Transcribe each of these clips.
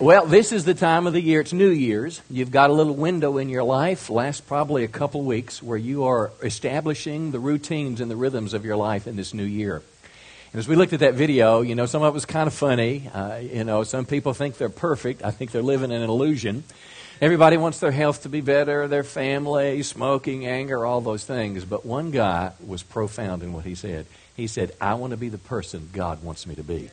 Well, this is the time of the year. It's New Year's. You've got a little window in your life, lasts probably a couple weeks, where you are establishing the routines and the rhythms of your life in this new year. And as we looked at that video, you know, some of it was kind of funny. Uh, you know, some people think they're perfect. I think they're living in an illusion. Everybody wants their health to be better, their family, smoking, anger, all those things. But one guy was profound in what he said. He said, I want to be the person God wants me to be.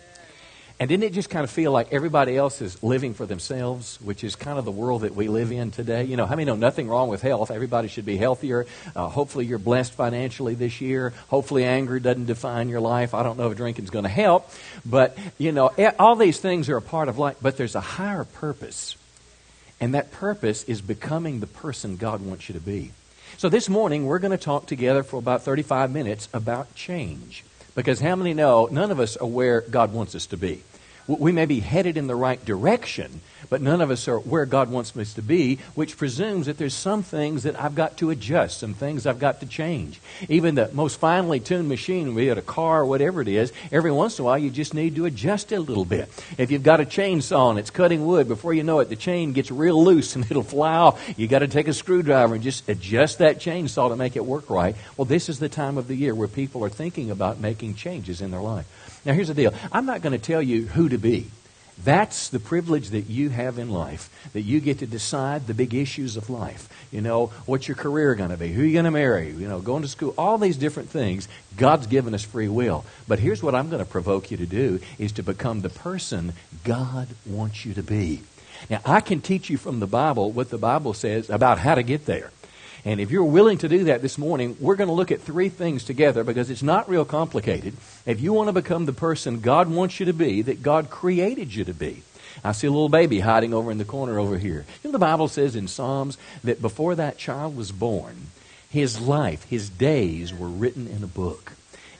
And didn't it just kind of feel like everybody else is living for themselves, which is kind of the world that we live in today? You know, how many know nothing wrong with health? Everybody should be healthier. Uh, hopefully, you're blessed financially this year. Hopefully, anger doesn't define your life. I don't know if drinking's going to help, but you know, all these things are a part of life. But there's a higher purpose, and that purpose is becoming the person God wants you to be. So this morning, we're going to talk together for about 35 minutes about change. Because how many know none of us are where God wants us to be? We may be headed in the right direction, but none of us are where God wants us to be, which presumes that there's some things that I've got to adjust, some things I've got to change. Even the most finely tuned machine, be it a car or whatever it is, every once in a while you just need to adjust it a little bit. If you've got a chainsaw and it's cutting wood, before you know it, the chain gets real loose and it'll fly off. You got to take a screwdriver and just adjust that chainsaw to make it work right. Well, this is the time of the year where people are thinking about making changes in their life. Now, here's the deal I'm not going to tell you who to be. That's the privilege that you have in life, that you get to decide the big issues of life. You know, what's your career going to be? Who are you going to marry? You know, going to school, all these different things. God's given us free will. But here's what I'm going to provoke you to do is to become the person God wants you to be. Now, I can teach you from the Bible what the Bible says about how to get there. And if you're willing to do that this morning, we're going to look at three things together because it's not real complicated. If you want to become the person God wants you to be, that God created you to be, I see a little baby hiding over in the corner over here. You know, the Bible says in Psalms that before that child was born, his life, his days were written in a book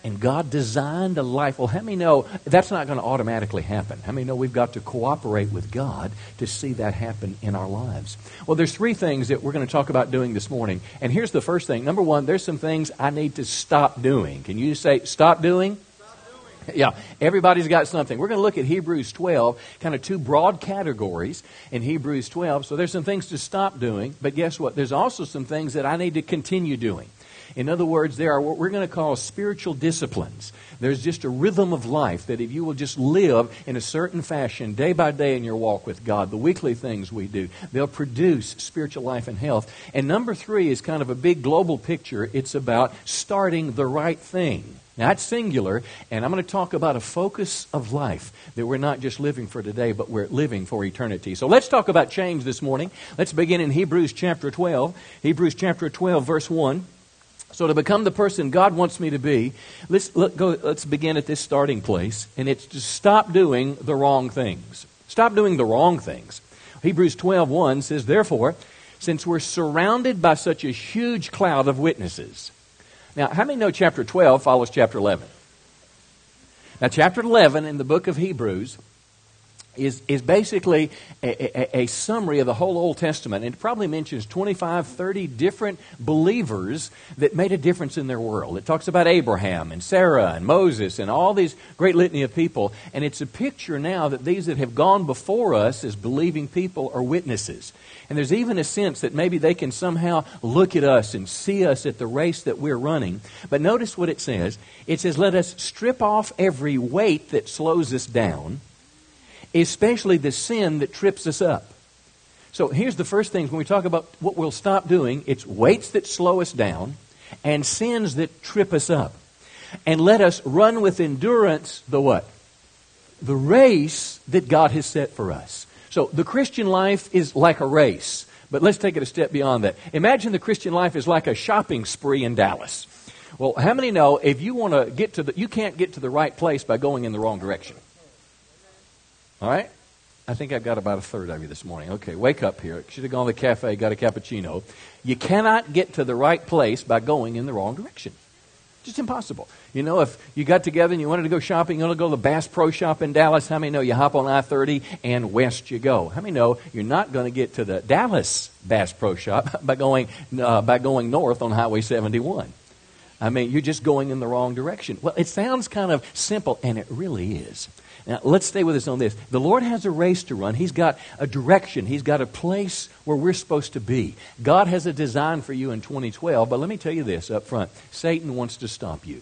and God designed a life. Well, how many know that's not going to automatically happen? How many know we've got to cooperate with God to see that happen in our lives? Well, there's three things that we're going to talk about doing this morning. And here's the first thing. Number one, there's some things I need to stop doing. Can you say, stop doing? Yeah, everybody's got something. We're going to look at Hebrews 12, kind of two broad categories in Hebrews 12. So there's some things to stop doing, but guess what? There's also some things that I need to continue doing. In other words, there are what we're going to call spiritual disciplines. There's just a rhythm of life that if you will just live in a certain fashion day by day in your walk with God, the weekly things we do, they'll produce spiritual life and health. And number three is kind of a big global picture. It's about starting the right thing. Now, that's singular, and I'm going to talk about a focus of life that we're not just living for today, but we're living for eternity. So let's talk about change this morning. Let's begin in Hebrews chapter 12. Hebrews chapter 12, verse 1. So to become the person God wants me to be, let's let go. Let's begin at this starting place, and it's to stop doing the wrong things. Stop doing the wrong things. Hebrews 12:1 says, "Therefore, since we're surrounded by such a huge cloud of witnesses." Now, how many know chapter 12 follows chapter 11? Now, chapter 11 in the book of Hebrews is, is basically a, a, a, summary of the whole Old Testament. And it probably mentions 25, 30 different believers that made a difference in their world. It talks about Abraham and Sarah and Moses and all these great litany of people. And it's a picture now that these that have gone before us as believing people are witnesses. And there's even a sense that maybe they can somehow look at us and see us at the race that we're running. But notice what it says it says, Let us strip off every weight that slows us down especially the sin that trips us up. So here's the first thing when we talk about what we'll stop doing it's weights that slow us down and sins that trip us up. And let us run with endurance the what? The race that God has set for us. So the Christian life is like a race. But let's take it a step beyond that. Imagine the Christian life is like a shopping spree in Dallas. Well, how many know if you want to get to the, you can't get to the right place by going in the wrong direction? All right? I think I've got about a third of you this morning. Okay, wake up here. Should have gone to the cafe, got a cappuccino. You cannot get to the right place by going in the wrong direction. Just impossible. You know, if you got together and you wanted to go shopping, you want to go to the Bass Pro Shop in Dallas, how many know you hop on I 30 and west you go? How many know you're not going to get to the Dallas Bass Pro Shop by going, uh, by going north on Highway 71? I mean, you're just going in the wrong direction. Well, it sounds kind of simple, and it really is. Now, let's stay with us on this. The Lord has a race to run. He's got a direction. He's got a place where we're supposed to be. God has a design for you in 2012, but let me tell you this up front Satan wants to stop you.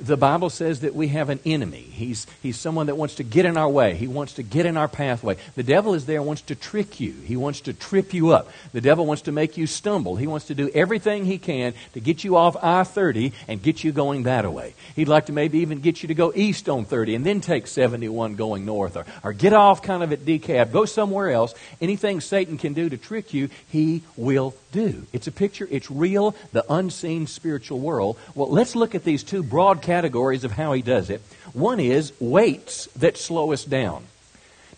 The Bible says that we have an enemy. He's, he's someone that wants to get in our way. He wants to get in our pathway. The devil is there, wants to trick you. He wants to trip you up. The devil wants to make you stumble. He wants to do everything he can to get you off I 30 and get you going that way. He'd like to maybe even get you to go east on 30 and then take 71 going north or, or get off kind of at DeKalb. Go somewhere else. Anything Satan can do to trick you, he will do. It's a picture, it's real, the unseen spiritual world. Well, let's look at these two broad categories of how he does it. One is weights that slow us down.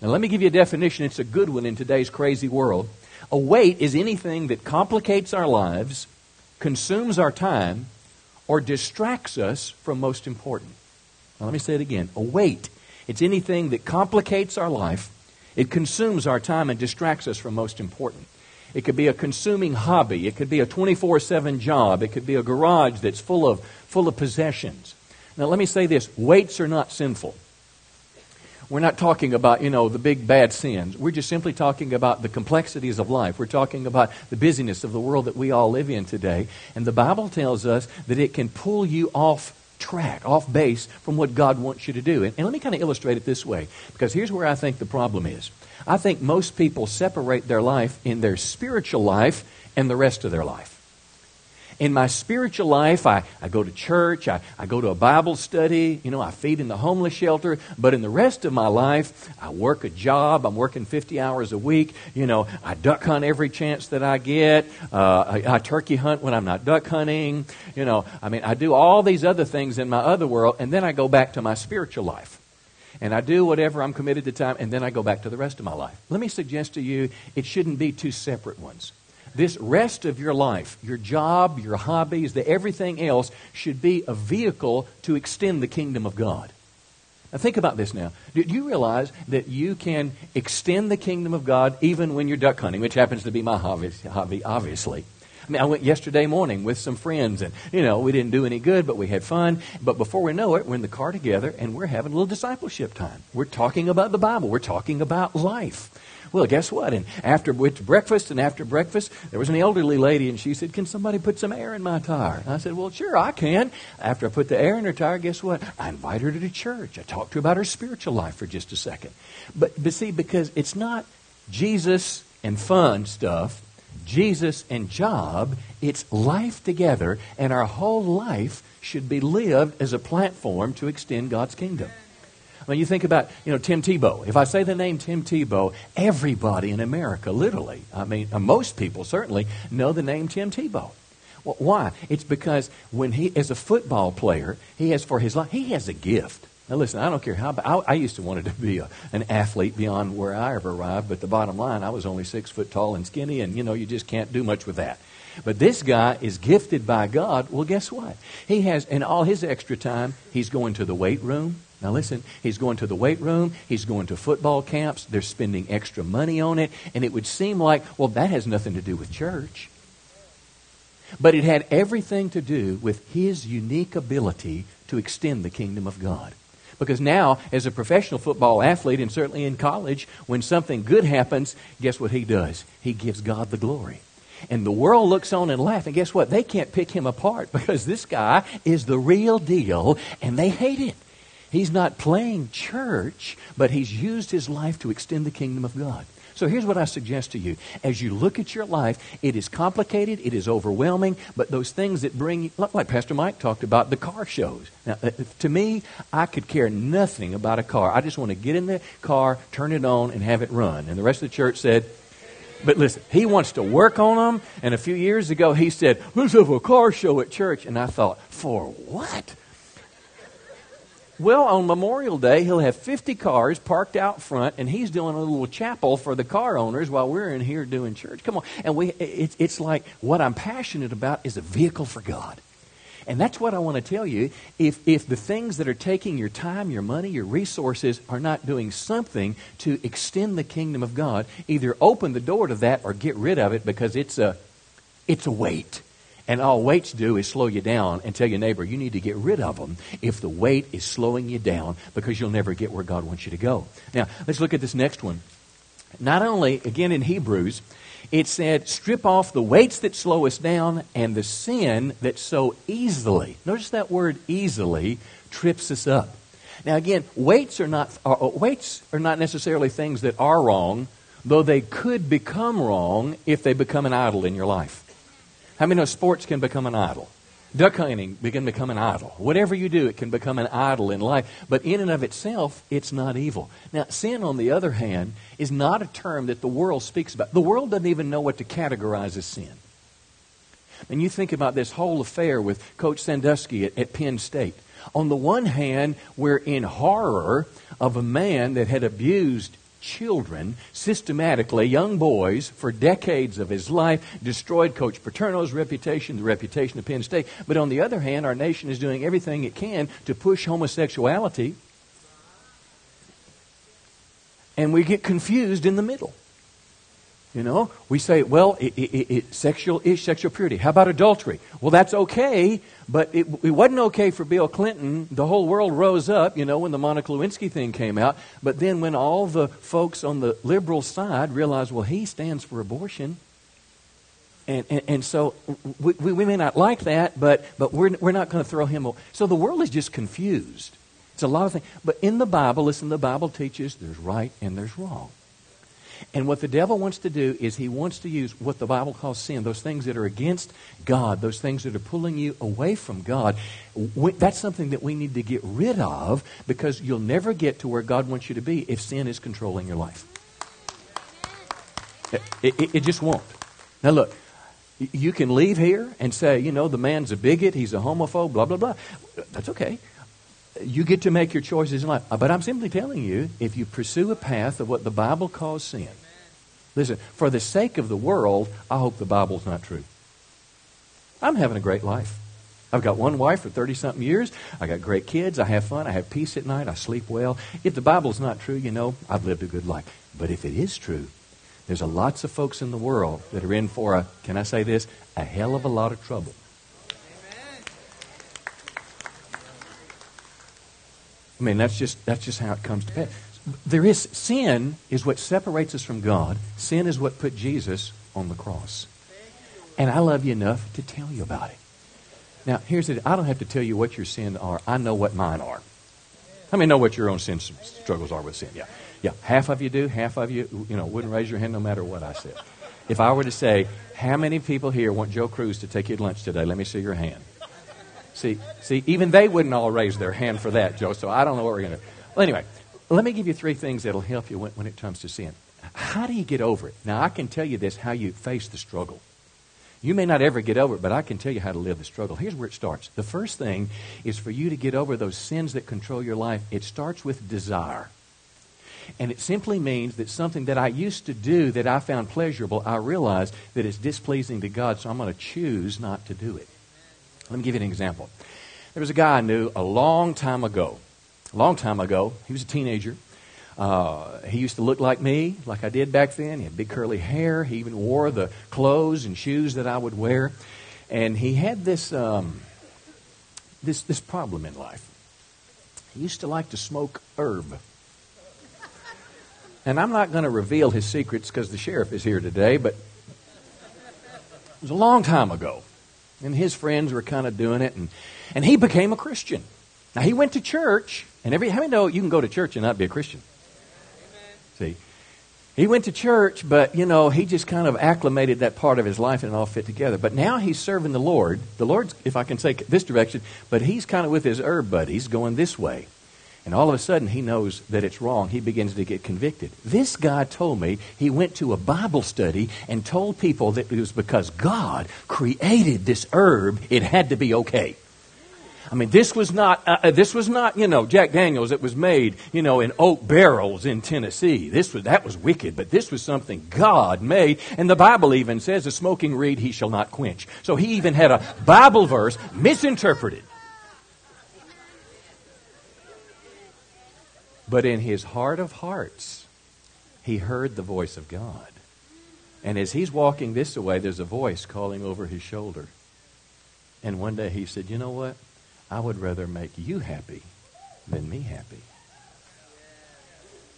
Now, let me give you a definition. It's a good one in today's crazy world. A weight is anything that complicates our lives, consumes our time, or distracts us from most important. Now, let me say it again. A weight. It's anything that complicates our life, it consumes our time, and distracts us from most important. It could be a consuming hobby. It could be a 24 7 job. It could be a garage that's full of, full of possessions. Now, let me say this weights are not sinful. We're not talking about, you know, the big bad sins. We're just simply talking about the complexities of life. We're talking about the busyness of the world that we all live in today. And the Bible tells us that it can pull you off track, off base from what God wants you to do. And, and let me kind of illustrate it this way, because here's where I think the problem is. I think most people separate their life in their spiritual life and the rest of their life. In my spiritual life, I, I go to church, I, I go to a Bible study, you know, I feed in the homeless shelter, but in the rest of my life, I work a job, I'm working 50 hours a week, you know, I duck hunt every chance that I get, uh, I, I turkey hunt when I'm not duck hunting, you know, I mean, I do all these other things in my other world, and then I go back to my spiritual life and I do whatever I'm committed to time, and then I go back to the rest of my life. Let me suggest to you it shouldn't be two separate ones. This rest of your life, your job, your hobbies, the everything else, should be a vehicle to extend the kingdom of God. Now, think about this now. Do you realize that you can extend the kingdom of God even when you're duck hunting, which happens to be my hobby, hobby obviously? I mean, I went yesterday morning with some friends, and, you know, we didn't do any good, but we had fun. But before we know it, we're in the car together, and we're having a little discipleship time. We're talking about the Bible, we're talking about life. Well, guess what? And after breakfast and after breakfast, there was an elderly lady, and she said, Can somebody put some air in my tire? And I said, Well, sure, I can. After I put the air in her tire, guess what? I invited her to church. I talked to her about her spiritual life for just a second. But, but see, because it's not Jesus and fun stuff, Jesus and job, it's life together, and our whole life should be lived as a platform to extend God's kingdom. When you think about, you know, Tim Tebow. If I say the name Tim Tebow, everybody in America, literally, I mean, uh, most people certainly know the name Tim Tebow. Well, why? It's because when he, as a football player, he has for his life, he has a gift. Now, listen, I don't care how. I, I used to want to be a, an athlete beyond where I ever arrived, but the bottom line, I was only six foot tall and skinny, and you know, you just can't do much with that. But this guy is gifted by God. Well, guess what? He has, in all his extra time, he's going to the weight room. Now, listen, he's going to the weight room, he's going to football camps, they're spending extra money on it, and it would seem like, well, that has nothing to do with church. But it had everything to do with his unique ability to extend the kingdom of God. Because now, as a professional football athlete, and certainly in college, when something good happens, guess what he does? He gives God the glory. And the world looks on and laughs. And guess what? They can't pick him apart because this guy is the real deal and they hate it. He's not playing church, but he's used his life to extend the kingdom of God. So here's what I suggest to you. As you look at your life, it is complicated, it is overwhelming, but those things that bring, like Pastor Mike talked about, the car shows. Now, uh, to me, I could care nothing about a car. I just want to get in the car, turn it on, and have it run. And the rest of the church said, but listen, he wants to work on them. And a few years ago, he said, let's have a car show at church. And I thought, for what? Well, on Memorial Day, he'll have 50 cars parked out front, and he's doing a little chapel for the car owners while we're in here doing church. Come on. And we, it's, it's like what I'm passionate about is a vehicle for God. And that's what I want to tell you. If, if the things that are taking your time, your money, your resources are not doing something to extend the kingdom of God, either open the door to that or get rid of it because it's a, it's a weight And all weights do is slow you down and tell your neighbor you need to get rid of them if the weight is slowing you down because you'll never get where God wants you to go. Now, let's look at this next one. Not only, again in Hebrews, it said, strip off the weights that slow us down and the sin that so easily, notice that word easily, trips us up. Now again, weights are not, uh, uh, weights are not necessarily things that are wrong, though they could become wrong if they become an idol in your life. How many know sports can become an idol? Duck hunting can become an idol. Whatever you do, it can become an idol in life. But in and of itself, it's not evil. Now, sin, on the other hand, is not a term that the world speaks about. The world doesn't even know what to categorize as sin. And you think about this whole affair with Coach Sandusky at, at Penn State. On the one hand, we're in horror of a man that had abused children systematically, young boys, for decades of his life, destroyed Coach Paterno's reputation, the reputation of Penn State. But on the other hand, our nation is doing everything it can to push homosexuality. And we get confused in the middle. You know, we say, well, it, it, it, sexual is sexual purity. How about adultery? Well, that's okay, but it, wasn't okay for Bill Clinton. The whole world rose up, you know, when the Monica Lewinsky thing came out. But then when all the folks on the liberal side realized, well, he stands for abortion. And, and, and so we, we may not like that, but, but we're, we're not going to throw him away. So the world is just confused. It's a lot of things. But in the Bible, listen, the Bible teaches there's right and there's wrong. And what the devil wants to do is he wants to use what the Bible calls sin, those things that are against God, those things that are pulling you away from God. That's something that we need to get rid of because you'll never get to where God wants you to be if sin is controlling your life. It, it, it just won't. Now, look, you can leave here and say, you know, the man's a bigot, he's a homophobe, blah, blah, blah. That's okay you get to make your choices in life. But I'm simply telling you, if you pursue a path of what the Bible calls sin, listen, for the sake of the world, I hope the Bible's not true. I'm having a great life. I've got one wife for 30 something years. I got great kids. I have fun. I have peace at night. I sleep well. If the Bible's not true, you know, I've lived a good life. But if it is true, there's a lots of folks in the world that are in for a, can I say this, a hell of a lot of trouble. I mean, that's just, that's just how it comes to pass. There is sin is what separates us from God. Sin is what put Jesus on the cross. And I love you enough to tell you about it. Now, here's it. I don't have to tell you what your sins are. I know what mine are. How many know what your own sin struggles are with sin? Yeah. Yeah. Half of you do. Half of you, you know, wouldn't raise your hand no matter what I said. If I were to say, how many people here want Joe Cruz to take you to lunch today? Let me see your hand. See, see, even they wouldn't all raise their hand for that, Joe. So I don't know what we're going to. Well, anyway, let me give you three things that'll help you when, when it comes to sin. How do you get over it? Now, I can tell you this: how you face the struggle. You may not ever get over it, but I can tell you how to live the struggle. Here's where it starts. The first thing is for you to get over those sins that control your life. It starts with desire. And it simply means that something that I used to do that I found pleasurable, I realize that it's displeasing to God, so I'm going to choose not to do it. Let me give you an example. There was a guy I knew a long time ago. A long time ago. He was a teenager. Uh, he used to look like me, like I did back then. He had big curly hair. He even wore the clothes and shoes that I would wear. And he had this, um, this, this problem in life. He used to like to smoke herb. And I'm not going to reveal his secrets because the sheriff is here today, but it was a long time ago and his friends were kind of doing it, and, and he became a Christian. Now, he went to church, and every, how many know you can go to church and not be a Christian? Amen. See, he went to church, but, you know, he just kind of acclimated that part of his life and it all fit together. But now he's serving the Lord. The Lord's, if I can say this direction, but he's kind of with his herb buddies going this way. And all of a sudden, he knows that it's wrong. He begins to get convicted. This guy told me he went to a Bible study and told people that it was because God created this herb, it had to be okay. I mean, this was not, uh, uh this was not, you know, Jack Daniels. It was made, you know, in oak barrels in Tennessee. This was, that was wicked, but this was something God made. And the Bible even says, a smoking reed he shall not quench. So he even had a Bible verse misinterpreted. But in his heart of hearts, he heard the voice of God. And as he's walking this way, there's a voice calling over his shoulder And one day he said, You know what? I would rather make you happy than me happy.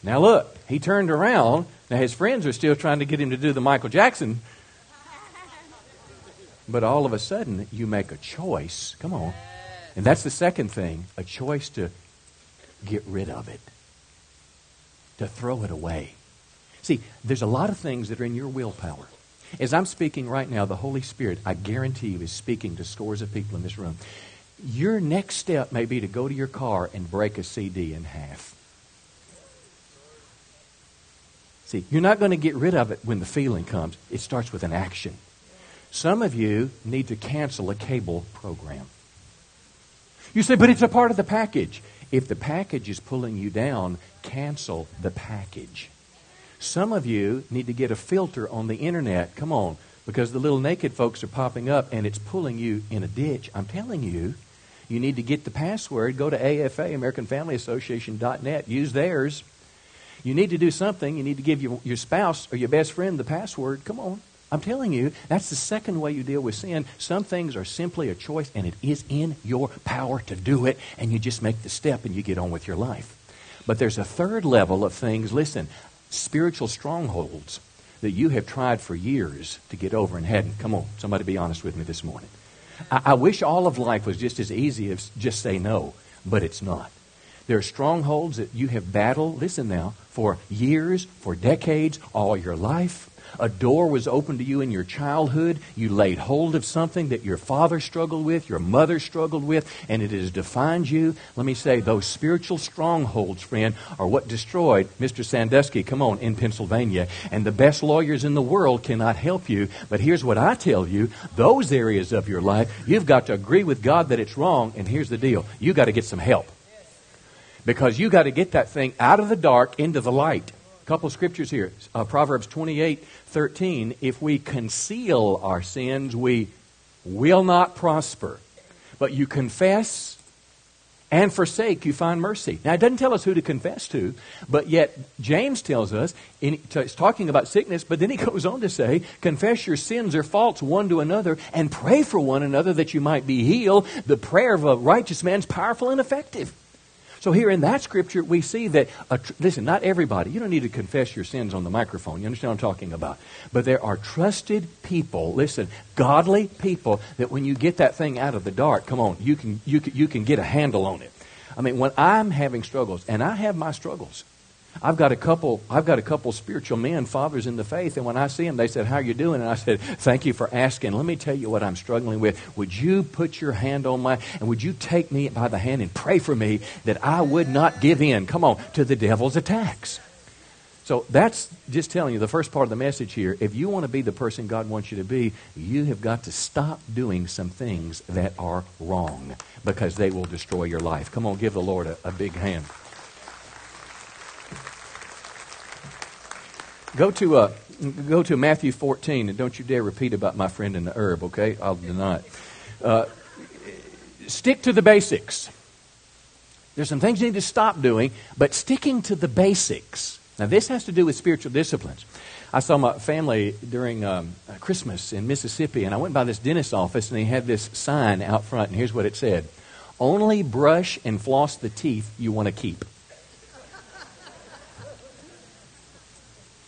Now look, he turned around. Now his friends are still trying to get him to do the Michael Jackson. But all of a sudden, you make a choice. Come on. And that's the second thing a choice to get rid of it, to throw it away. See, there's a lot of things that are in your willpower. As I'm speaking right now, the Holy Spirit, I guarantee you, is speaking to scores of people in this room. Your next step may be to go to your car and break a CD in half. See, you're not going to get rid of it when the feeling comes. It starts with an action. Some of you need to cancel a cable program. You say, but it's a part of the package. If the package is pulling you down, cancel the package. Some of you need to get a filter on the internet. Come on, because the little naked folks are popping up and it's pulling you in a ditch. I'm telling you, you need to get the password. Go to AFA, American Family Association.net. Use theirs. You need to do something. You need to give your, your spouse or your best friend the password. Come on. I'm telling you, that's the second way you deal with sin. Some things are simply a choice, and it is in your power to do it, and you just make the step and you get on with your life. But there's a third level of things, listen, spiritual strongholds that you have tried for years to get over and hadn't. Come on, somebody be honest with me this morning. I, I wish all of life was just as easy as just say no, but it's not. There are strongholds that you have battled, listen now, for years, for decades, all your life. A door was opened to you in your childhood. You laid hold of something that your father struggled with, your mother struggled with, and it has defined you. Let me say, those spiritual strongholds, friend, are what destroyed Mr. Sandusky, come on, in Pennsylvania. And the best lawyers in the world cannot help you. But here's what I tell you those areas of your life, you've got to agree with God that it's wrong. And here's the deal you've got to get some help. Because you got to get that thing out of the dark into the light. Couple scriptures here. Uh, Proverbs 28 13. If we conceal our sins, we will not prosper. But you confess and forsake, you find mercy. Now, it doesn't tell us who to confess to, but yet James tells us, in, it's talking about sickness, but then he goes on to say, confess your sins or faults one to another and pray for one another that you might be healed. The prayer of a righteous man is powerful and effective. So here in that scripture, we see that, tr- listen, not everybody, you don't need to confess your sins on the microphone. You understand what I'm talking about? But there are trusted people, listen, godly people that when you get that thing out of the dark, come on, you can, you can, you can get a handle on it. I mean, when I'm having struggles, and I have my struggles, I've got a couple. I've got a couple spiritual men, fathers in the faith, and when I see them, they said, "How are you doing?" And I said, "Thank you for asking. Let me tell you what I'm struggling with. Would you put your hand on my and would you take me by the hand and pray for me that I would not give in? Come on to the devil's attacks." So that's just telling you the first part of the message here. If you want to be the person God wants you to be, you have got to stop doing some things that are wrong because they will destroy your life. Come on, give the Lord a, a big hand. Go to, uh, go to Matthew 14, and don't you dare repeat about my friend in the herb, okay? I'll deny it. Uh, stick to the basics. There's some things you need to stop doing, but sticking to the basics. Now, this has to do with spiritual disciplines. I saw my family during um, Christmas in Mississippi, and I went by this dentist's office, and he had this sign out front, and here's what it said Only brush and floss the teeth you want to keep.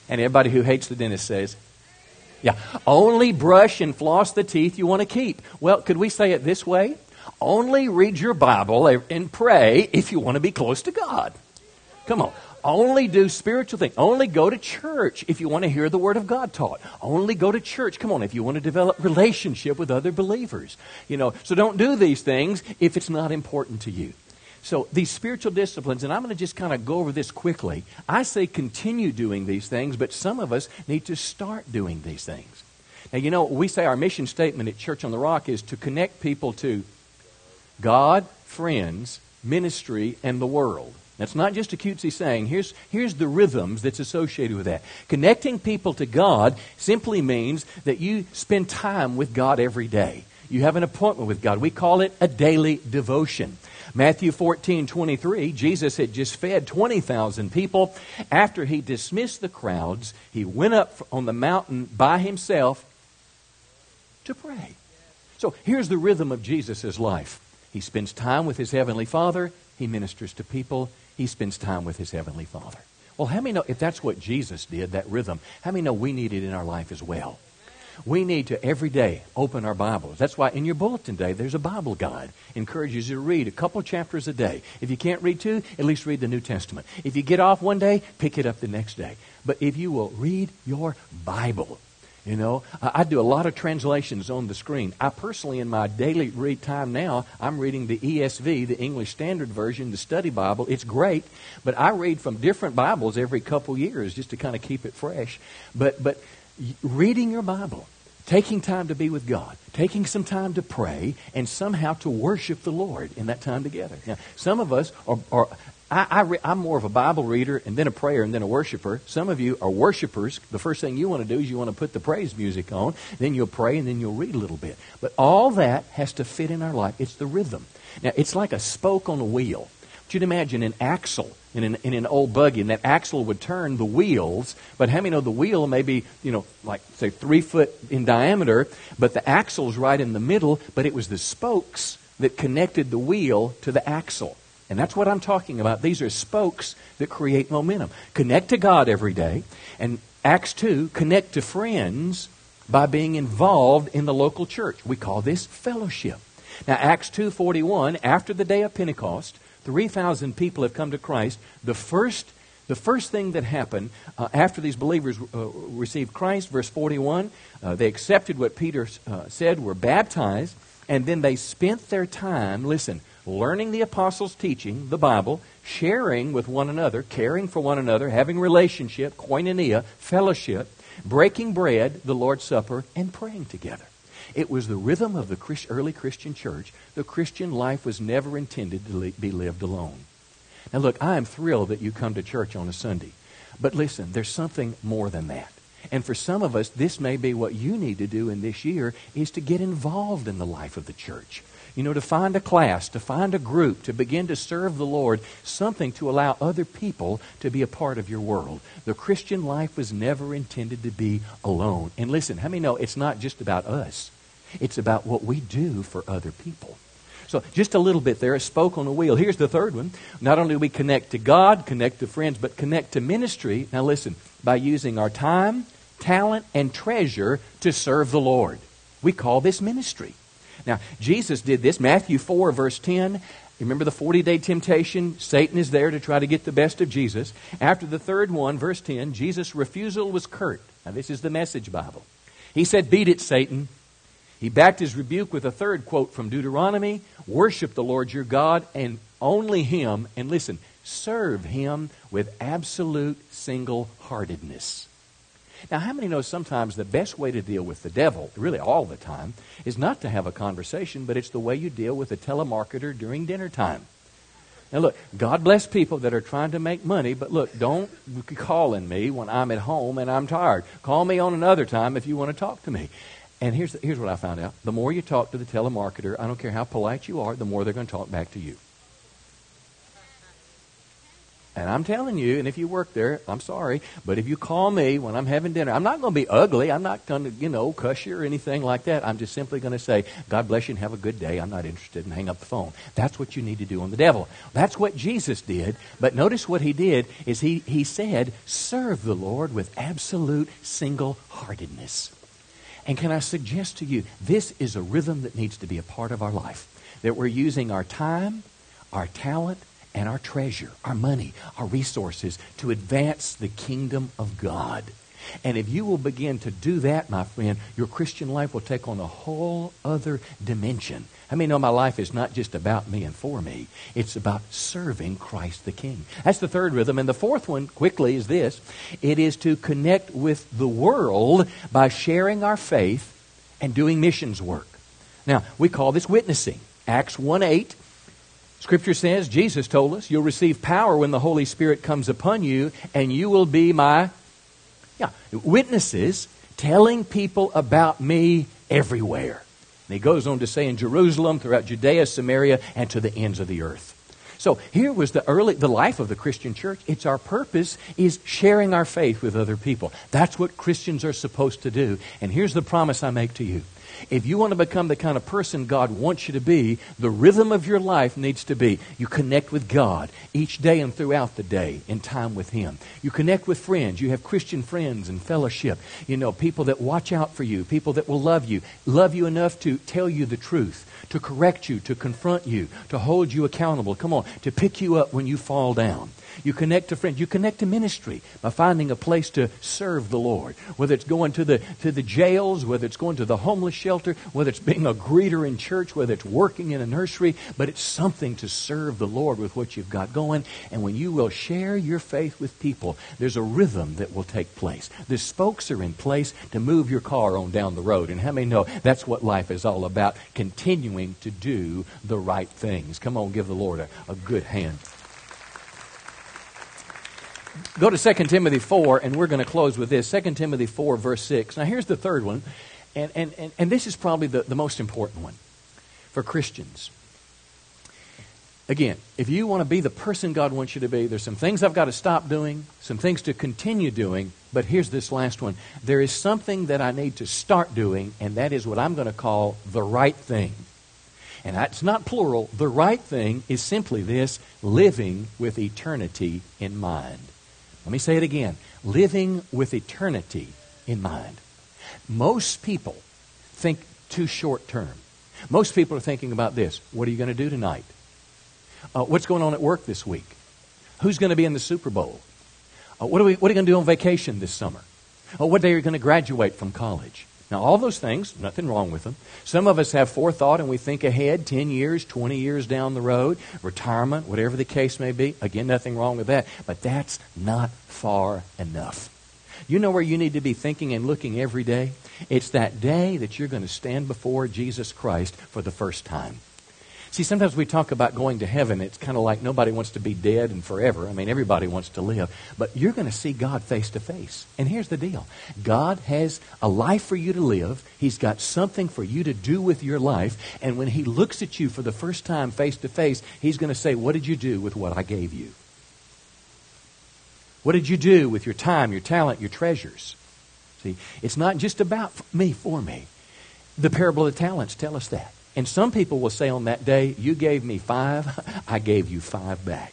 And everybody who hates the dentist says, yeah, only brush and floss the teeth you want to keep. Well, could we say it this way? Only read your Bible and pray if you want to be close to God. Come on. Only do spiritual things. Only go to church if you want to hear the Word of God taught. Only go to church. Come on, if you want to develop relationship with other believers. You know, so don't do these things if it's not important to you. So, these spiritual disciplines, and I'm going to just kind of go over this quickly. I say continue doing these things, but some of us need to start doing these things. Now, you know, we say our mission statement at Church on the Rock is to connect people to God, friends, ministry, and the world. That's not just a cutesy saying. Here's, here's the rhythms that's associated with that. Connecting people to God simply means that you spend time with God every day. You have an appointment with God. We call it a daily devotion. Matthew 14, 23, Jesus had just fed 20,000 people. After he dismissed the crowds, he went up on the mountain by himself to pray. So here's the rhythm of Jesus' life. He spends time with his heavenly Father. He ministers to people. He spends time with his heavenly Father. Well, how many know if that's what Jesus did, that rhythm, how many know we need it in our life as well? We need to every day open our Bibles. That's why in your bulletin day there's a Bible guide. Encourages you to read a couple chapters a day. If you can't read two, at least read the New Testament. If you get off one day, pick it up the next day. But if you will read your Bible, you know, I, do a lot of translations on the screen. I personally, in my daily read time now, I'm reading the ESV, the English Standard Version, the Study Bible. It's great, but I read from different Bibles every couple years just to kind of keep it fresh. But but reading your Bible, taking time to be with God, taking some time to pray, and somehow to worship the Lord in that time together. Now, some of us are, are I, am more of a Bible reader and then a prayer and then a worshiper. Some of you are worshipers. The first thing you want to do is you want to put the praise music on. Then you'll pray and then you'll read a little bit. But all that has to fit in our life. It's the rhythm. Now, it's like a spoke on a wheel. You'd imagine an axle in an, in an old buggy, and that axle would turn the wheels. But how many know the wheel may be, you know, like, say, three foot in diameter, but the axle's right in the middle, but it was the spokes that connected the wheel to the axle. And that's what I'm talking about. These are spokes that create momentum. Connect to God every day. And Acts 2, connect to friends by being involved in the local church. We call this fellowship. Now, Acts 2.41, after the day of Pentecost, 3,000 people have come to Christ. The first, the first thing that happened uh, after these believers uh, received Christ, verse 41, uh, they accepted what Peter uh, said, were baptized, and then they spent their time, listen, learning the apostles' teaching, the Bible, sharing with one another, caring for one another, having relationship, koinonia, fellowship, breaking bread, the Lord's Supper, and praying together. It was the rhythm of the early Christian church. The Christian life was never intended to be lived alone. Now, look, I am thrilled that you come to church on a Sunday. But listen, there's something more than that. And for some of us, this may be what you need to do in this year is to get involved in the life of the church. You know, to find a class, to find a group, to begin to serve the Lord, something to allow other people to be a part of your world. The Christian life was never intended to be alone. And listen, how many know it's not just about us? It's about what we do for other people. So just a little bit there, a spoke on the wheel. Here's the third one. Not only do we connect to God, connect to friends, but connect to ministry. Now listen, by using our time, talent, and treasure to serve the Lord. We call this ministry. Now, Jesus did this. Matthew 4, verse 10. Remember the 40 day temptation? Satan is there to try to get the best of Jesus. After the third one, verse 10, Jesus' refusal was curt. Now, this is the message Bible. He said, Beat it, Satan. He backed his rebuke with a third quote from Deuteronomy Worship the Lord your God and only Him, and listen, serve Him with absolute single heartedness. Now, how many know sometimes the best way to deal with the devil, really all the time, is not to have a conversation, but it's the way you deal with a telemarketer during dinner time? Now, look, God bless people that are trying to make money, but look, don't call in me when I'm at home and I'm tired. Call me on another time if you want to talk to me. And here's, here's what I found out. The more you talk to the telemarketer, I don't care how polite you are, the more they're going to talk back to you. And I'm telling you, and if you work there, I'm sorry, but if you call me when I'm having dinner, I'm not going to be ugly. I'm not going to, you know, cuss you or anything like that. I'm just simply going to say, God bless you and have a good day. I'm not interested and hang up the phone. That's what you need to do on the devil. That's what Jesus did. But notice what he did is he, he said, serve the Lord with absolute single heartedness. And can I suggest to you, this is a rhythm that needs to be a part of our life. That we're using our time, our talent, and our treasure, our money, our resources to advance the kingdom of God. And if you will begin to do that, my friend, your Christian life will take on a whole other dimension. I mean, know my life is not just about me and for me. It's about serving Christ the King. That's the third rhythm. And the fourth one, quickly, is this. It is to connect with the world by sharing our faith and doing missions work. Now, we call this witnessing. Acts 1 8. Scripture says, Jesus told us, you'll receive power when the Holy Spirit comes upon you, and you will be my yeah, witnesses telling people about me everywhere. And he goes on to say in Jerusalem, throughout Judea, Samaria, and to the ends of the earth. So here was the early the life of the Christian church. It's our purpose is sharing our faith with other people. That's what Christians are supposed to do. And here's the promise I make to you. If you want to become the kind of person God wants you to be, the rhythm of your life needs to be you connect with God each day and throughout the day in time with Him. You connect with friends. You have Christian friends and fellowship. You know, people that watch out for you, people that will love you, love you enough to tell you the truth, to correct you, to confront you, to hold you accountable. Come on, to pick you up when you fall down. You connect to friends. You connect to ministry by finding a place to serve the Lord. Whether it's going to the, to the jails, whether it's going to the homeless shelter, whether it's being a greeter in church, whether it's working in a nursery, but it's something to serve the Lord with what you've got going. And when you will share your faith with people, there's a rhythm that will take place. The spokes are in place to move your car on down the road. And how many know that's what life is all about? Continuing to do the right things. Come on, give the Lord a, a good hand go to 2 Timothy 4, and we're going to close with this. 2 Timothy 4, verse 6. Now, here's the third one, and, and, and, and this is probably the, the most important one for Christians. Again, if you want to be the person God wants you to be, there's some things I've got to stop doing, some things to continue doing, but here's this last one. There is something that I need to start doing, and that is what I'm going to call the right thing. And that's not plural. The right thing is simply this living with eternity in mind. Let me say it again living with eternity in mind. Most people think too short term. Most people are thinking about this what are you going to do tonight? Uh, what's going on at work this week? Who's going to be in the Super Bowl? Uh, what, are we, what are you going to do on vacation this summer? Uh, what day are you going to graduate from college? Now, all those things, nothing wrong with them. Some of us have forethought and we think ahead 10 years, 20 years down the road, retirement, whatever the case may be. Again, nothing wrong with that. But that's not far enough. You know where you need to be thinking and looking every day? It's that day that you're going to stand before Jesus Christ for the first time. See, sometimes we talk about going to heaven. It's kind of like nobody wants to be dead and forever. I mean, everybody wants to live. But you're going to see God face to face. And here's the deal God has a life for you to live, He's got something for you to do with your life. And when He looks at you for the first time face to face, He's going to say, What did you do with what I gave you? What did you do with your time, your talent, your treasures? See, it's not just about me for me. The parable of the talents tell us that. And some people will say on that day, You gave me five, I gave you five back.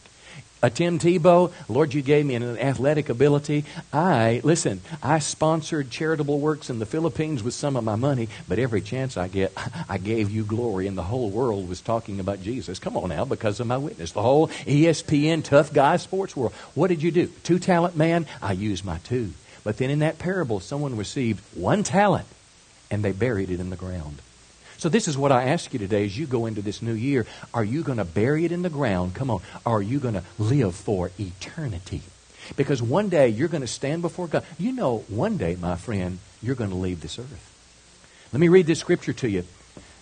A Tim Tebow, Lord, you gave me an athletic ability. I, listen, I sponsored charitable works in the Philippines with some of my money, but every chance I get, I gave you glory, and the whole world was talking about Jesus. Come on now, because of my witness. The whole ESPN tough guy sports world. What did you do? Two talent man? I used my two. But then in that parable, someone received one talent, and they buried it in the ground. So this is what I ask you today as you go into this new year. Are you going to bury it in the ground? Come on. Are you going to live for eternity? Because one day you're going to stand before God. You know, one day, my friend, you're going to leave this earth. Let me read this scripture to you.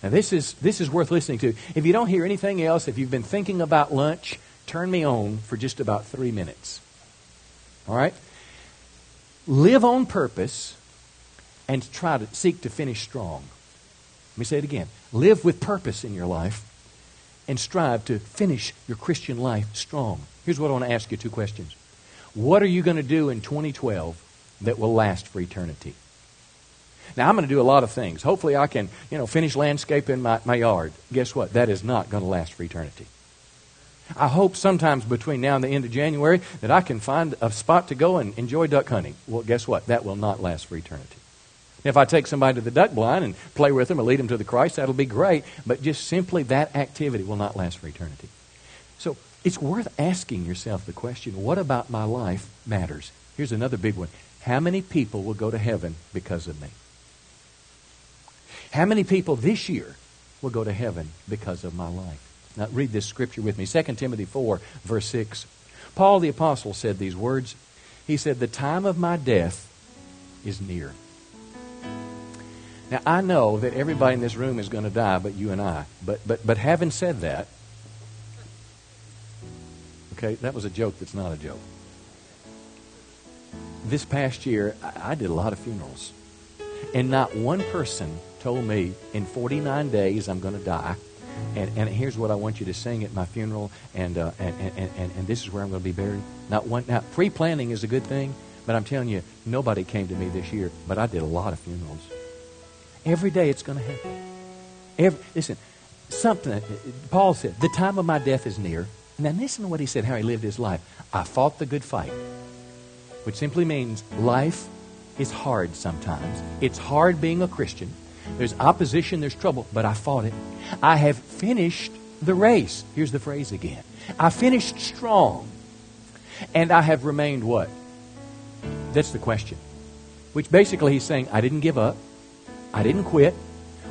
Now, this is, this is worth listening to. If you don't hear anything else, if you've been thinking about lunch, turn me on for just about three minutes. All right? Live on purpose and try to seek to finish strong. Let me say it again. Live with purpose in your life and strive to finish your Christian life strong. Here's what I want to ask you two questions. What are you going to do in 2012 that will last for eternity? Now, I'm going to do a lot of things. Hopefully, I can, you know, finish landscaping my, my yard. Guess what? That is not going to last for eternity. I hope sometimes between now and the end of January that I can find a spot to go and enjoy duck hunting. Well, guess what? That will not last for eternity. If I take somebody to the duck blind and play with them and lead them to the Christ, that'll be great. But just simply that activity will not last for eternity. So it's worth asking yourself the question what about my life matters? Here's another big one. How many people will go to heaven because of me? How many people this year will go to heaven because of my life? Now, read this scripture with me 2 Timothy 4, verse 6. Paul the Apostle said these words. He said, The time of my death is near. Now, I know that everybody in this room is going to die but you and I. But, but, but having said that, okay, that was a joke that's not a joke. This past year, I, I did a lot of funerals. And not one person told me in 49 days I'm going to die. and, and here's what I want you to sing at my funeral, and, uh, and, and, and, and this is where I'm going to be buried. Not one, now, pre planning is a good thing, but I'm telling you, nobody came to me this year, but I did a lot of funerals. Every day it's going to happen. Every, listen, something, Paul said, the time of my death is near. Now listen to what he said, how he lived his life. I fought the good fight, which simply means life is hard sometimes. It's hard being a Christian. There's opposition, there's trouble, but I fought it. I have finished the race. Here's the phrase again. I finished strong. And I have remained what? That's the question. Which basically he's saying, I didn't give up. I didn't quit.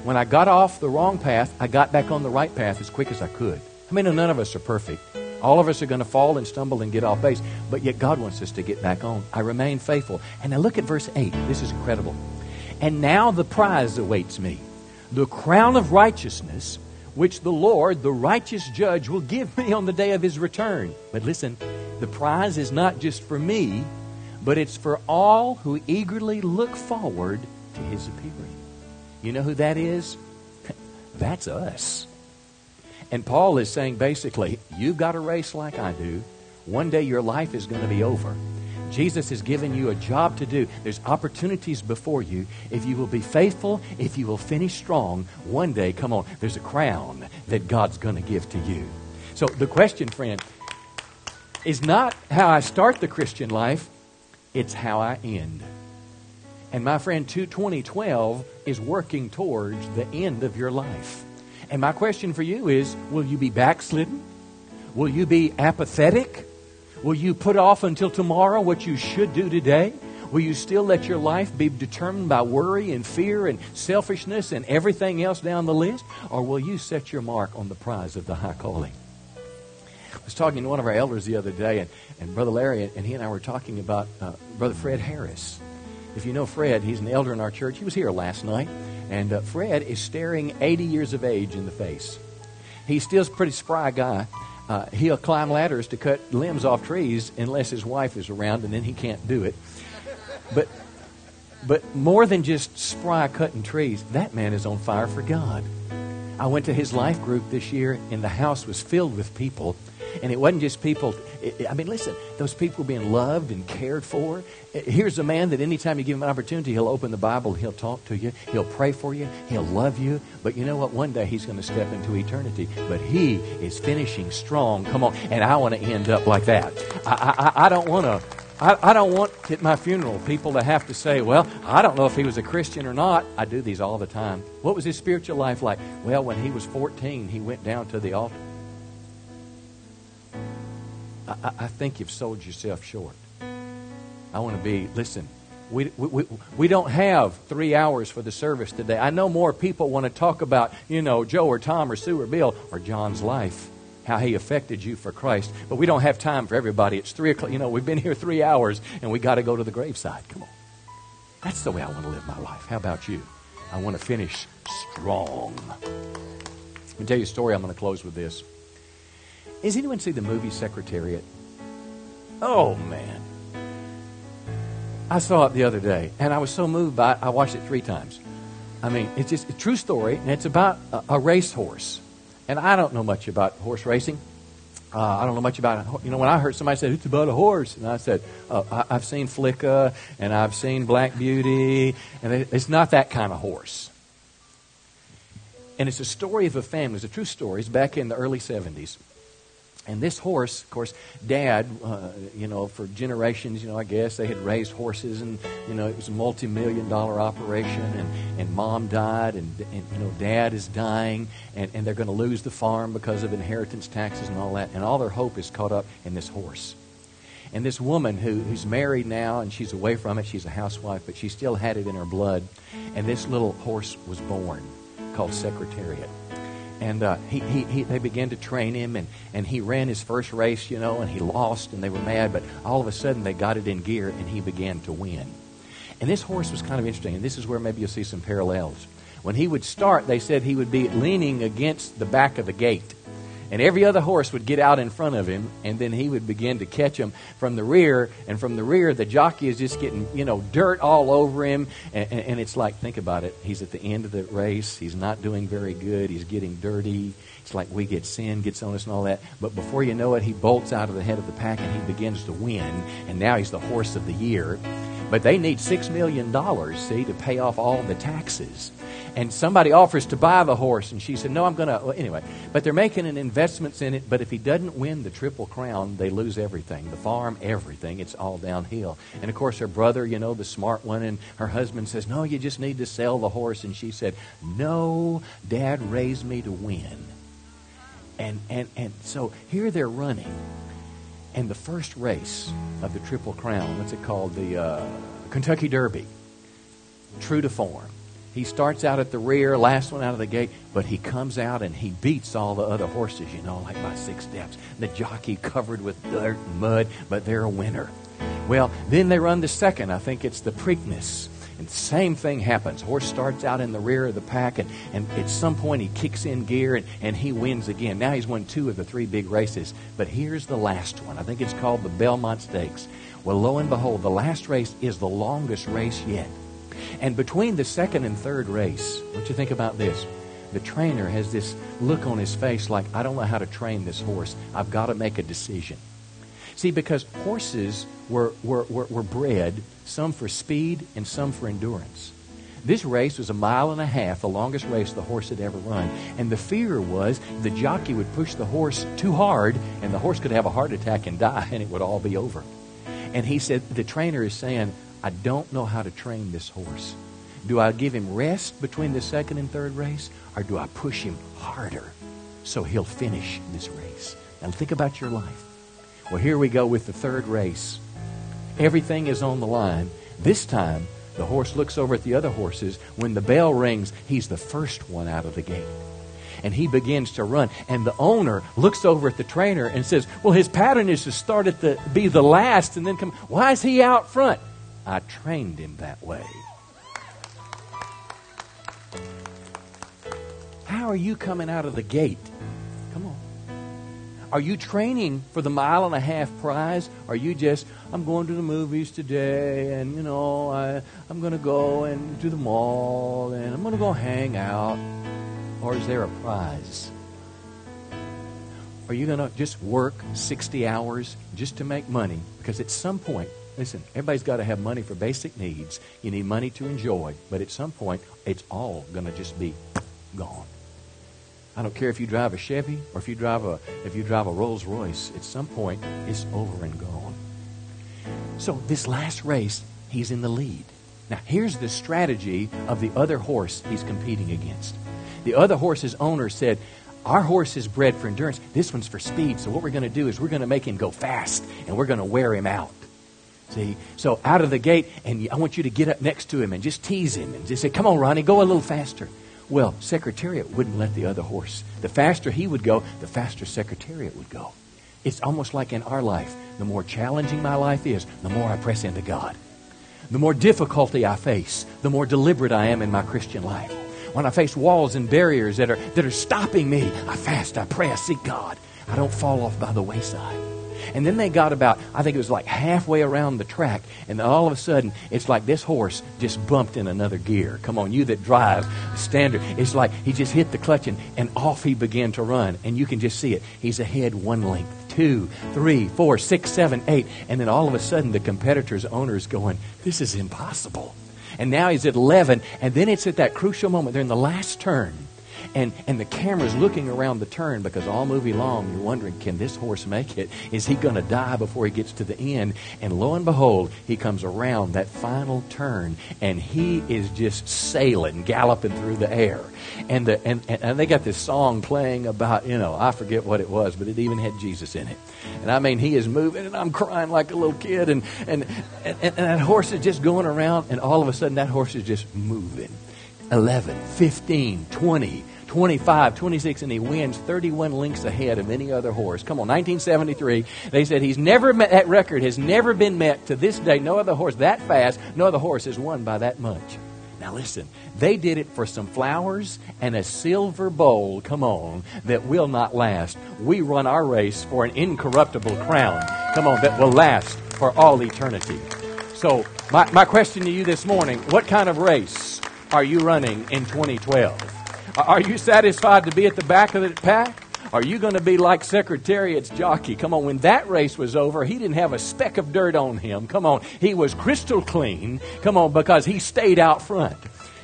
When I got off the wrong path, I got back on the right path as quick as I could. I mean, none of us are perfect. All of us are going to fall and stumble and get off base, but yet God wants us to get back on. I remain faithful. And now look at verse 8. This is incredible. And now the prize awaits me the crown of righteousness, which the Lord, the righteous judge, will give me on the day of his return. But listen, the prize is not just for me, but it's for all who eagerly look forward to his appearing. You know who that is? That's us. And Paul is saying basically, you've got a race like I do. One day your life is going to be over. Jesus has given you a job to do. There's opportunities before you. If you will be faithful, if you will finish strong, one day, come on, there's a crown that God's going to give to you. So the question, friend, is not how I start the Christian life, it's how I end. And my friend, 2012 is working towards the end of your life. And my question for you is will you be backslidden? Will you be apathetic? Will you put off until tomorrow what you should do today? Will you still let your life be determined by worry and fear and selfishness and everything else down the list? Or will you set your mark on the prize of the high calling? I was talking to one of our elders the other day, and, and Brother Larry and he and I were talking about uh, Brother Fred Harris. If you know Fred, he's an elder in our church. He was here last night, and uh, Fred is staring 80 years of age in the face. He's still a pretty spry guy, uh, he'll climb ladders to cut limbs off trees unless his wife is around, and then he can't do it. But, but more than just spry cutting trees, that man is on fire for God. I went to his life group this year, and the house was filled with people and it wasn't just people. I mean, listen, those people being loved and cared for. Uh, here's a man that anytime you give him an opportunity, he'll open the Bible, he'll talk to you, he'll pray for you, he'll love you. But you know what? One day he's going to step into eternity. But he is finishing strong. Come on. And I want to end up like that. I, I, I don't want to. I, I, don't want at my funeral people to have to say, well, I don't know if he was a Christian or not. I do these all the time. What was his spiritual life like? Well, when he was 14, he went down to the altar. I, I think you've sold yourself short. I want to be, listen, we, we, we don't have three hours for the service today. I know more people want to talk about, you know, Joe or Tom or Sue or Bill or John's life, how he affected you for Christ. But we don't have time for everybody. It's three o'clock. You know, we've been here three hours and we got to go to the graveside. Come on. That's the way I want to live my life. How about you? I want to finish strong. Let me tell you a story. I'm going to close with this. Has anyone seen the movie Secretariat? Oh, man. I saw it the other day, and I was so moved by it, I watched it three times. I mean, it's just a true story, and it's about a, a racehorse. And I don't know much about horse racing. Uh, I don't know much about it. You know, when I heard somebody say, it's about a horse, and I said, uh, I, have seen Flicka, and I've seen Black Beauty, and it, it's not that kind of horse. And it's a story of a family. It's a true story. It's back in the early 70s. And this horse, of course, Dad, uh, you know, for generations, you know, I guess they had raised horses, and you know, it was a multi-million dollar operation, and, and Mom died, and, and you know, Dad is dying, and, and they're going to lose the farm because of inheritance taxes and all that, and all their hope is caught up in this horse. And this woman who, who's married now, and she's away from it, she's a housewife, but she still had it in her blood, and this little horse was born, called Secretariat and uh, he, he, he, they began to train him, and, and he ran his first race, you know, and he lost, and they were mad, but all of a sudden they got it in gear, and he began to win. And this horse was kind of interesting, and this is where maybe you'll see some parallels. When he would start, they said he would be leaning against the back of the gate. And every other horse would get out in front of him, and then he would begin to catch them from the rear. And from the rear, the jockey is just getting, you know, dirt all over him. And, and, and it's like, think about it. He's at the end of the race. He's not doing very good. He's getting dirty. It's like we get sin gets on us and all that. But before you know it, he bolts out of the head of the pack and he begins to win. And now he's the horse of the year. But they need $6 million, see, to pay off all the taxes. And somebody offers to buy the horse, and she said, No, I'm going to. Well, anyway, but they're making an investment in it. But if he doesn't win the Triple Crown, they lose everything the farm, everything. It's all downhill. And of course, her brother, you know, the smart one, and her husband says, No, you just need to sell the horse. And she said, No, Dad raised me to win. And, and, and so here they're running. And the first race of the Triple Crown, what's it called? The uh, Kentucky Derby. True to form. He starts out at the rear, last one out of the gate, but he comes out and he beats all the other horses, you know, like by six steps. The jockey covered with dirt and mud, but they're a winner. Well, then they run the second. I think it's the Preakness. And same thing happens. Horse starts out in the rear of the pack, and, and at some point he kicks in gear and, and he wins again. Now he's won two of the three big races. But here's the last one. I think it's called the Belmont Stakes. Well, lo and behold, the last race is the longest race yet. And between the second and third race, what you think about this? The trainer has this look on his face like, I don't know how to train this horse. I've got to make a decision. See, because horses were, were, were, were bred, some for speed and some for endurance. This race was a mile and a half, the longest race the horse had ever run. And the fear was the jockey would push the horse too hard, and the horse could have a heart attack and die, and it would all be over. And he said, the trainer is saying, I don't know how to train this horse. Do I give him rest between the second and third race, or do I push him harder so he'll finish this race? Now think about your life. Well, here we go with the third race. Everything is on the line. This time, the horse looks over at the other horses. When the bell rings, he's the first one out of the gate. And he begins to run. And the owner looks over at the trainer and says, Well, his pattern is to start at the be the last and then come. Why is he out front? I trained him that way. How are you coming out of the gate? Are you training for the mile and a half prize? Are you just, I'm going to the movies today and, you know, I, I'm going to go and to the mall and I'm going to go hang out? Or is there a prize? Are you going to just work 60 hours just to make money? Because at some point, Listen, everybody's got to have money for basic needs. You need money to enjoy, but at some point, it's all going to just be gone. I don't care if you drive a Chevy or if you drive a if you drive a Rolls Royce. At some point, it's over and gone. So this last race, he's in the lead. Now here's the strategy of the other horse he's competing against. The other horse's owner said, "Our horse is bred for endurance. This one's for speed. So what we're going to do is we're going to make him go fast, and we're going to wear him out." See? So out of the gate, and I want you to get up next to him and just tease him and just say, Come on, Ronnie, go a little faster. Well, Secretariat wouldn't let the other horse. The faster he would go, the faster Secretariat would go. It's almost like in our life. The more challenging my life is, the more I press into God. The more difficulty I face, the more deliberate I am in my Christian life. When I face walls and barriers that are, that are stopping me, I fast, I pray, I seek God. I don't fall off by the wayside. And then they got about, I think it was like halfway around the track, and all of a sudden, it's like this horse just bumped in another gear. Come on, you that drive standard. It's like he just hit the clutch, and, and off he began to run. And you can just see it. He's ahead one length, two, three, four, six, seven, eight. And then all of a sudden, the competitor's owner is going, This is impossible. And now he's at 11, and then it's at that crucial moment. They're in the last turn and, and the camera's looking around the turn because all movie long you're wondering, can this horse make it? Is he going to die before he gets to the end? And lo and behold, he comes around that final turn and he is just sailing, galloping through the air. And, the, and, and they got this song playing about, you know, I forget what it was, but it even had Jesus in it. And I mean, he is moving and I'm crying like a little kid and, and, and, and that horse is just going around and all of a sudden that horse is just moving. 11, 15, 20, 25, 26, and he wins 31 lengths ahead of any other horse. Come on, 1973. They said he's never met, that record has never been met to this day. No other horse that fast, no other horse has won by that much. Now listen, they did it for some flowers and a silver bowl, come on, that will not last. We run our race for an incorruptible crown, come on, that will last for all eternity. So, my, my question to you this morning what kind of race are you running in 2012? Are you satisfied to be at the back of the pack? Are you going to be like Secretariat's jockey? Come on, when that race was over, he didn't have a speck of dirt on him. Come on, he was crystal clean. Come on, because he stayed out front.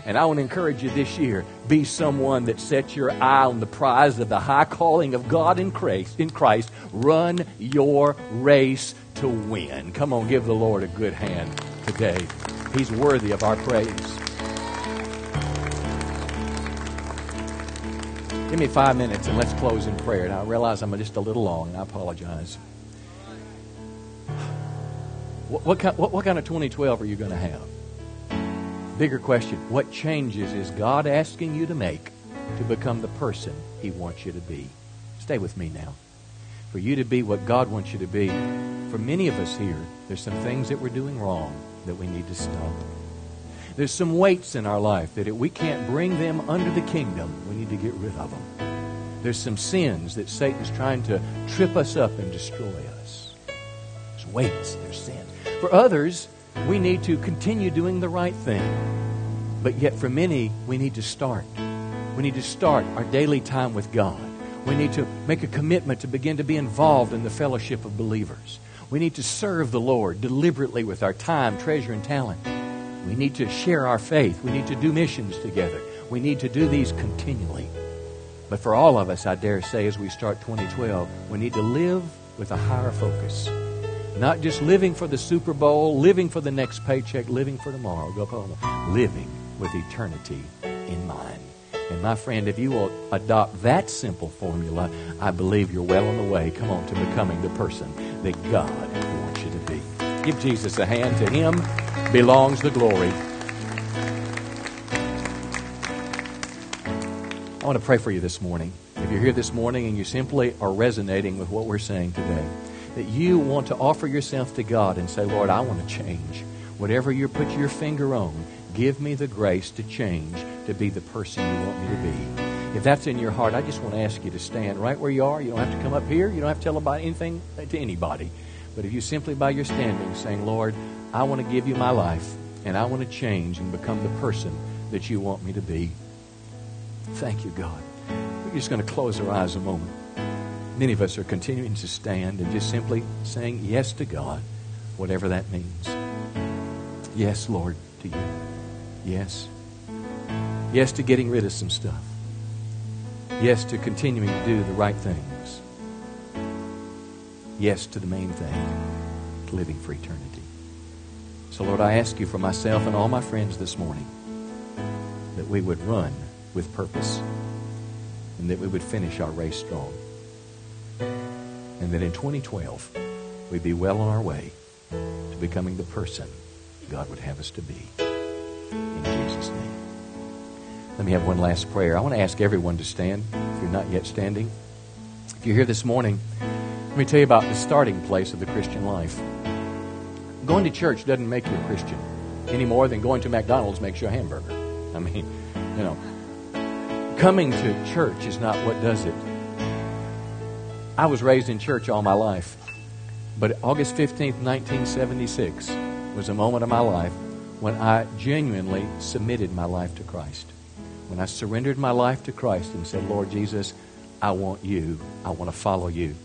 And I want to encourage you this year be someone that sets your eye on the prize of the high calling of God in Christ. In Christ. Run your race to win. Come on, give the Lord a good hand today. He's worthy of our praise. Give me five minutes and let's close in prayer. And I realize I'm just a little long, I apologize. What, what, kind, what, what kind of 2012 are you going to have? Bigger question what changes is God asking you to make to become the person He wants you to be? Stay with me now. For you to be what God wants you to be, for many of us here, there's some things that we're doing wrong that we need to stop. There's some weights in our life that if we can't bring them under the kingdom, we need to get rid of them. There's some sins that Satan's trying to trip us up and destroy us. There's weights, there's sins. For others, we need to continue doing the right thing. But yet, for many, we need to start. We need to start our daily time with God. We need to make a commitment to begin to be involved in the fellowship of believers. We need to serve the Lord deliberately with our time, treasure, and talent. We need to share our faith. We need to do missions together. We need to do these continually. But for all of us, I dare say, as we start 2012, we need to live with a higher focus. Not just living for the Super Bowl, living for the next paycheck, living for tomorrow. Go home. Living with eternity in mind. And my friend, if you will adopt that simple formula, I believe you're well on the way, come on, to becoming the person that God wants you to be. Give Jesus a hand. To Him belongs the glory. I want to pray for you this morning. If you're here this morning and you simply are resonating with what we're saying today, that you want to offer yourself to God and say, Lord, I want to change. Whatever you put your finger on, give me the grace to change to be the person you want me to be. If that's in your heart, I just want to ask you to stand right where you are. You don't have to come up here. You don't have to tell about anything to anybody. But if you simply by your standing saying, Lord, I want to give you my life and I want to change and become the person that you want me to be. Thank you, God. We're just going to close our eyes a moment. Many of us are continuing to stand and just simply saying yes to God, whatever that means. Yes, Lord, to you. Yes. Yes to getting rid of some stuff. Yes to continuing to do the right things. Yes to the main thing, living for eternity. So, Lord, I ask you for myself and all my friends this morning that we would run with purpose and that we would finish our race strong. And that in 2012, we'd be well on our way to becoming the person God would have us to be. In Jesus' name. Let me have one last prayer. I want to ask everyone to stand if you're not yet standing. If you're here this morning, let me tell you about the starting place of the Christian life. Going to church doesn't make you a Christian any more than going to McDonald's makes you a hamburger. I mean, you know, coming to church is not what does it. I was raised in church all my life, but August 15th, 1976 was a moment of my life when I genuinely submitted my life to Christ. When I surrendered my life to Christ and said, Lord Jesus, I want you. I want to follow you.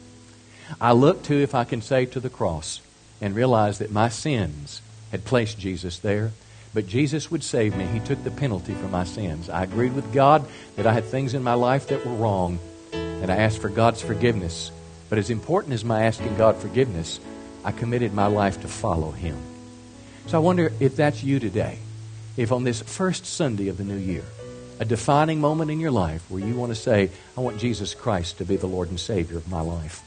I looked to, if I can say, to the cross and realized that my sins had placed Jesus there. But Jesus would save me. He took the penalty for my sins. I agreed with God that I had things in my life that were wrong, and I asked for God's forgiveness. But as important as my asking God forgiveness, I committed my life to follow Him. So I wonder if that's you today. If on this first Sunday of the new year, a defining moment in your life where you want to say, I want Jesus Christ to be the Lord and Savior of my life.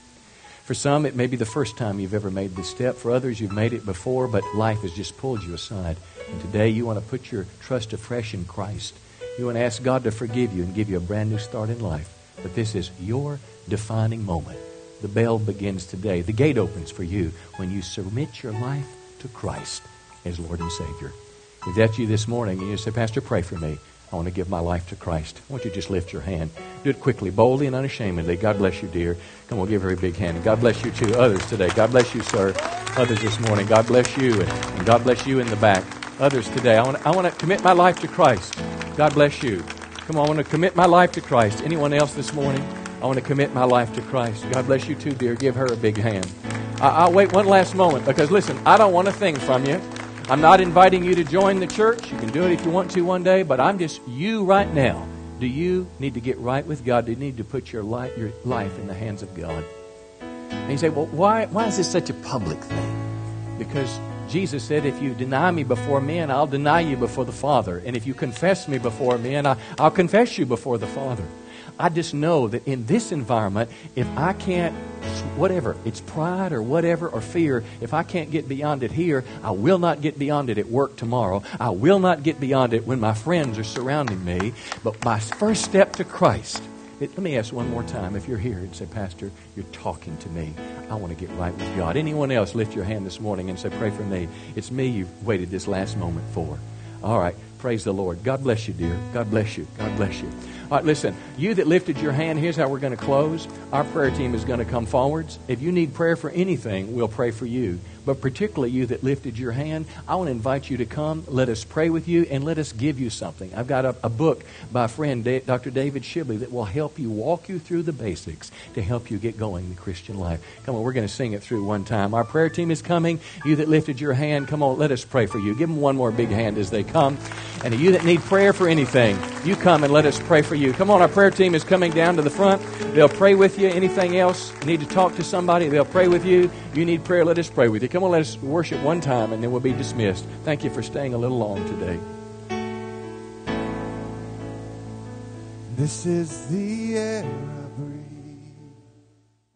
For some, it may be the first time you've ever made this step. For others, you've made it before, but life has just pulled you aside. And today, you want to put your trust afresh in Christ. You want to ask God to forgive you and give you a brand new start in life. But this is your defining moment. The bell begins today. The gate opens for you when you submit your life to Christ as Lord and Savior. If that's you this morning and you say, Pastor, pray for me. I want to give my life to Christ. I want you just lift your hand. Do it quickly, boldly, and unashamedly. God bless you, dear. Come on, give her a big hand. God bless you, too. Others today. God bless you, sir. Others this morning. God bless you. And, and God bless you in the back. Others today. I want, I want to commit my life to Christ. God bless you. Come on, I want to commit my life to Christ. Anyone else this morning? I want to commit my life to Christ. God bless you, too, dear. Give her a big hand. I, I'll wait one last moment because, listen, I don't want a thing from you. I'm not inviting you to join the church. You can do it if you want to one day, but I'm just you right now. Do you need to get right with God? Do you need to put your life, your life in the hands of God? And you say, well, why, why is this such a public thing? Because Jesus said, if you deny me before men, I'll deny you before the Father. And if you confess me before men, I, I'll confess you before the Father. I just know that in this environment, if I can't, whatever, it's pride or whatever or fear, if I can't get beyond it here, I will not get beyond it at work tomorrow. I will not get beyond it when my friends are surrounding me. But my first step to Christ, it, let me ask one more time. If you're here and say, Pastor, you're talking to me. I want to get right with God. Anyone else lift your hand this morning and say, Pray for me. It's me you've waited this last moment for. All right. Praise the Lord. God bless you, dear. God bless you. God bless you. All right, listen, you that lifted your hand, here's how we're going to close. Our prayer team is going to come forwards. If you need prayer for anything, we'll pray for you. But particularly you that lifted your hand, I want to invite you to come. Let us pray with you and let us give you something. I've got a, a book by a friend, Dr. David Shibley, that will help you walk you through the basics to help you get going in the Christian life. Come on, we're going to sing it through one time. Our prayer team is coming. You that lifted your hand, come on, let us pray for you. Give them one more big hand as they come. And you that need prayer for anything, you come and let us pray for you. Come on, our prayer team is coming down to the front. They'll pray with you. Anything else? Need to talk to somebody, they'll pray with you. You need prayer, let us pray with you. Come on, let us worship one time and then we'll be dismissed. Thank you for staying a little long today. This is the breathe.